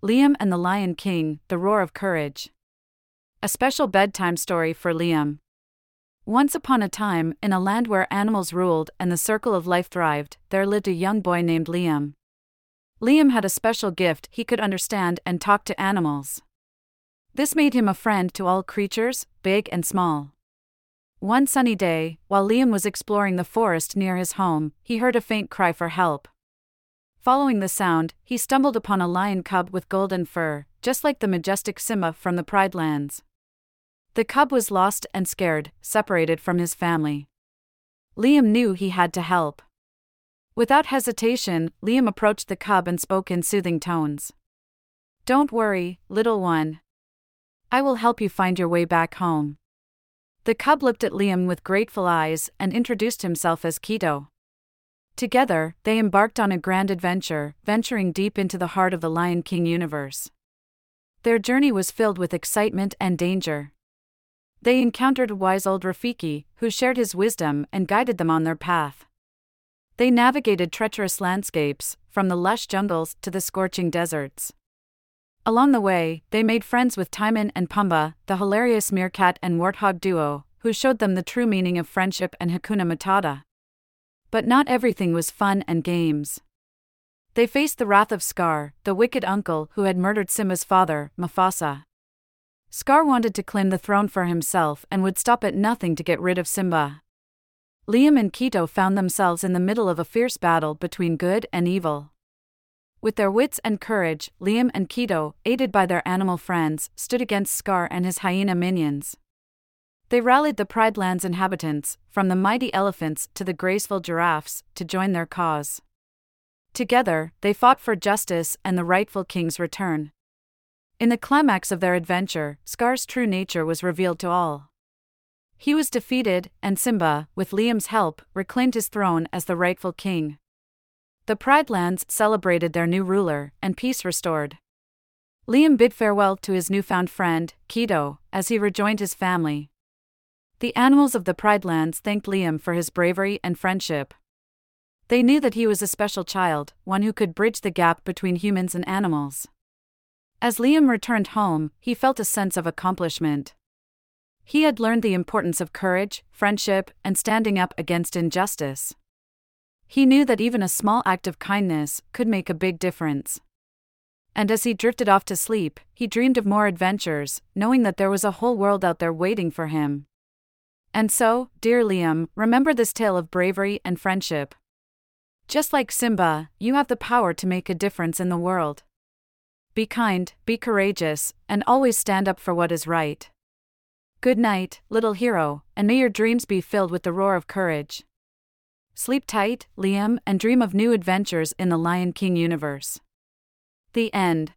Liam and the Lion King The Roar of Courage. A special bedtime story for Liam. Once upon a time, in a land where animals ruled and the circle of life thrived, there lived a young boy named Liam. Liam had a special gift he could understand and talk to animals. This made him a friend to all creatures, big and small. One sunny day, while Liam was exploring the forest near his home, he heard a faint cry for help. Following the sound, he stumbled upon a lion cub with golden fur, just like the majestic Simba from the Pride Lands. The cub was lost and scared, separated from his family. Liam knew he had to help. Without hesitation, Liam approached the cub and spoke in soothing tones. Don't worry, little one. I will help you find your way back home. The cub looked at Liam with grateful eyes and introduced himself as Kito. Together, they embarked on a grand adventure, venturing deep into the heart of the Lion King universe. Their journey was filled with excitement and danger. They encountered wise old Rafiki, who shared his wisdom and guided them on their path. They navigated treacherous landscapes, from the lush jungles to the scorching deserts. Along the way, they made friends with Timon and Pumbaa, the hilarious meerkat and warthog duo, who showed them the true meaning of friendship and Hakuna Matata. But not everything was fun and games. They faced the wrath of Scar, the wicked uncle who had murdered Simba's father, Mufasa. Scar wanted to claim the throne for himself and would stop at nothing to get rid of Simba. Liam and Kito found themselves in the middle of a fierce battle between good and evil. With their wits and courage, Liam and Kito, aided by their animal friends, stood against Scar and his hyena minions. They rallied the Pride Lands inhabitants, from the mighty elephants to the graceful giraffes, to join their cause. Together, they fought for justice and the rightful king's return. In the climax of their adventure, Scar's true nature was revealed to all. He was defeated, and Simba, with Liam's help, reclaimed his throne as the rightful king. The Pride Lands celebrated their new ruler, and peace restored. Liam bid farewell to his newfound friend, Kito, as he rejoined his family. The animals of the Pride Lands thanked Liam for his bravery and friendship. They knew that he was a special child, one who could bridge the gap between humans and animals. As Liam returned home, he felt a sense of accomplishment. He had learned the importance of courage, friendship, and standing up against injustice. He knew that even a small act of kindness could make a big difference. And as he drifted off to sleep, he dreamed of more adventures, knowing that there was a whole world out there waiting for him. And so, dear Liam, remember this tale of bravery and friendship. Just like Simba, you have the power to make a difference in the world. Be kind, be courageous, and always stand up for what is right. Good night, little hero, and may your dreams be filled with the roar of courage. Sleep tight, Liam, and dream of new adventures in the Lion King universe. The end.